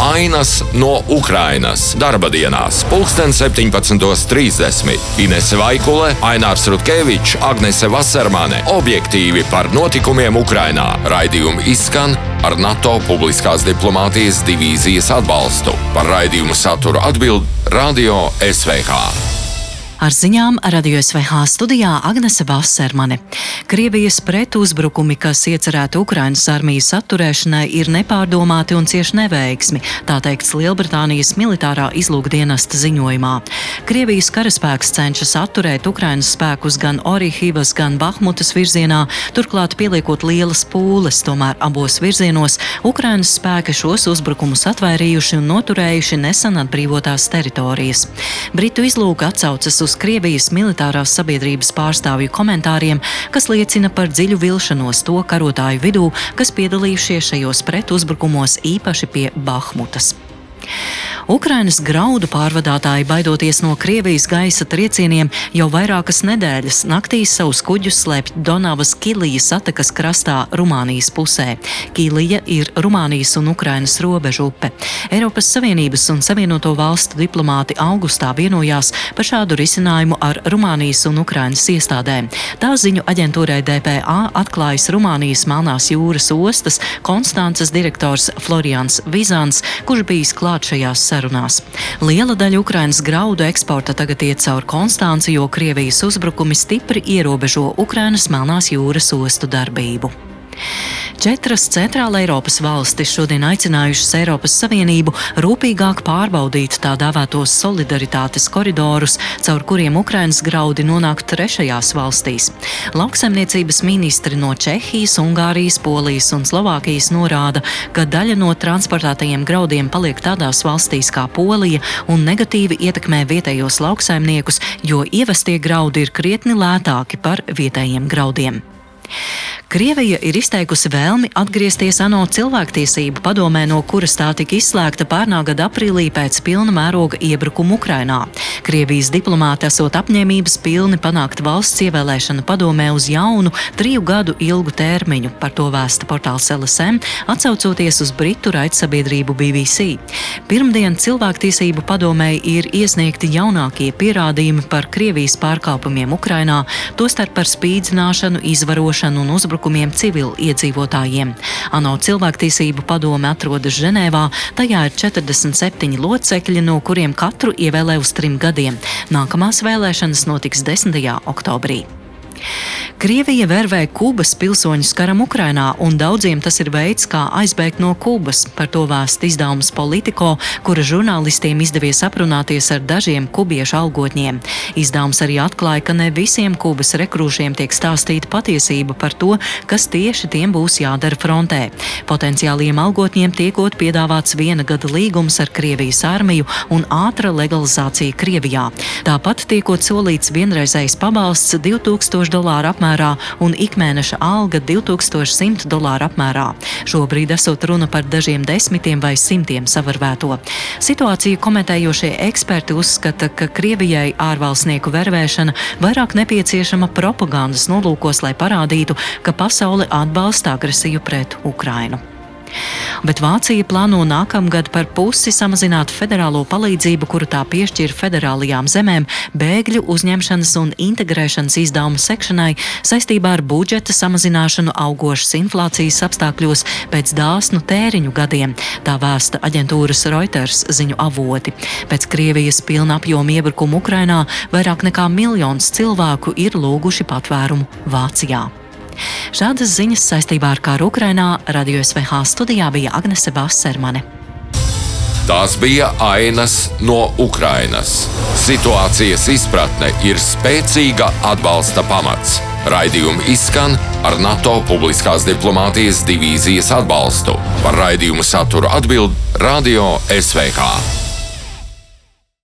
Ainas no Ukrainas darba dienās, pulksten 17.30. Inese Vaikule, Ainārs Rutkevičs, Agnese Vasarmane - objektīvi par notikumiem Ukrainā. Raidījumi izskan ar NATO publiskās diplomātijas divīzijas atbalstu. Par raidījumu saturu atbild Radio SVH. Ar ziņām Radio SVH studijā Agnese Vasarmane. Krievijas pretuzbrukumi, kas iecerēti Ukrainas armijas atturēšanai, ir nepārdomāti un cieši neveiksmi, tā teikts Lielbritānijas militārā izlūkdienesta ziņojumā. Krievijas karaspēks cenšas atturēt Ukrainas spēkus gan Orihivas, gan Bahmutas virzienā, turklāt pieliekot lielas pūles, tomēr abos virzienos Ukrainas spēki šos uzbrukumus atvairījuši un noturējuši nesen atbrīvotās teritorijas. Britu izlūka atsaucas uz uz Krievijas militārās sabiedrības pārstāvju komentāriem, kas liecina par dziļu vilšanos to karotāju vidū, kas piedalījušies šajos pretuzbrukumos īpaši pie Bahmutas. Ukrainas graudu pārvadātāji, baidoties no Krievijas gaisa triecieniem, jau vairākas nedēļas naktīs savus kuģus slēpj Donavas Kilijas atakas krastā Rumānijas pusē. Kilija ir Rumānijas un Ukrainas robežu upe. Eiropas Savienības un Savienoto valstu diplomāti augustā vienojās par šādu risinājumu ar Rumānijas un Ukrainas iestādēm. Tā ziņu aģentūrai DPA atklājas Rumānijas Melnās jūras ostas Konstances direktors Florians Vizans, kurš bijis klāt šajās sarunās. Liela daļa Ukrainas graudu eksporta tagad iet caur Konstanci, jo Krievijas uzbrukumi stipri ierobežo Ukrainas Melnās jūras ostu darbību. Četras centrāla Eiropas valstis šodien aicinājušas Eiropas Savienību rūpīgāk pārbaudīt tā dēvētos solidaritātes koridorus, caur kuriem Ukrainas graudi nonāk trešajās valstīs. Lauksaimniecības ministri no Čehijas, Ungārijas, Polijas un Slovākijas norāda, ka daļa no transportētajiem graudiem paliek tādās valstīs kā Polija un negatīvi ietekmē vietējos lauksaimniekus, jo ievestie graudi ir krietni lētāki par vietējiem graudiem. Krievija ir izteikusi vēlmi atgriezties ANO cilvēktiesību padomē, no kuras tā tika izslēgta pērnā gada aprīlī pēc pilna mēroga iebrukuma Ukrainā. Krievijas diplomāti esot apņēmības pilni panākt valsts ievēlēšanu padomē uz jaunu, triju gadu ilgu termiņu, par to vēsta portāls LSM, atsaucoties uz Britu raidsabiedrību BBC. Pirmdien cilvēktiesību padomē ir iesniegti jaunākie pierādījumi par Krievijas pārkāpumiem Ukrainā, tostarp par spīdzināšanu, izvarošanu un uzbrukumu uzbrukumiem civiliedzīvotājiem. ANO cilvēktiesību padome atrodas Ženēvā, tajā ir 47 locekļi, no kuriem katru ievēlē uz trim gadiem. Nākamās vēlēšanas notiks 10. oktobrī. Krievija vērvē Kubas pilsoņus karam Ukrainā, un daudziem tas ir veids, kā aizbēgt no Kubas. Par to vēst izdevums Politico, kura žurnālistiem izdevies aprunāties ar dažiem kubiešu algotņiem. Izdevums arī atklāja, ka ne visiem Kubas rekrūšiem tiek stāstīta patiesība par to, kas tieši tiem būs jādara frontē. Potenciāliem algotņiem tiekot piedāvāts viena gada līgums ar Krievijas armiju un ātra legalizācija Krievijā. Tāpat tiekot solīts vienreizējs pabalsts 2000 dolāru apmērā apmērā un ikmēneša alga 2100 dolāru apmērā. Šobrīd esot runa par dažiem desmitiem vai simtiem savarvēto. Situāciju komentējošie eksperti uzskata, ka Krievijai ārvalstnieku vervēšana vairāk nepieciešama propagandas nolūkos, lai parādītu, ka pasaule atbalsta agresiju pret Ukrainu bet Vācija plāno nākamgad par pusi samazināt federālo palīdzību, kuru tā piešķir federālajām zemēm, bēgļu uzņemšanas un integrēšanas izdevumu sekšanai saistībā ar budžeta samazināšanu augošas inflācijas apstākļos pēc dāsnu tēriņu gadiem, tā vēsta aģentūras Reuters ziņu avoti. Pēc Krievijas pilna apjoma iebrukuma Ukrainā vairāk nekā miljons cilvēku ir lūguši patvērumu Vācijā. Šādas ziņas saistībā ar kāru Ukrainā Radio SVH studijā bija Agnese Bassermane. Tās bija ainas no Ukrainas. Situācijas izpratne ir spēcīga atbalsta pamats. Raidījumi izskan ar NATO publiskās diplomātijas divīzijas atbalstu. Par raidījumu saturu atbild Radio SVH.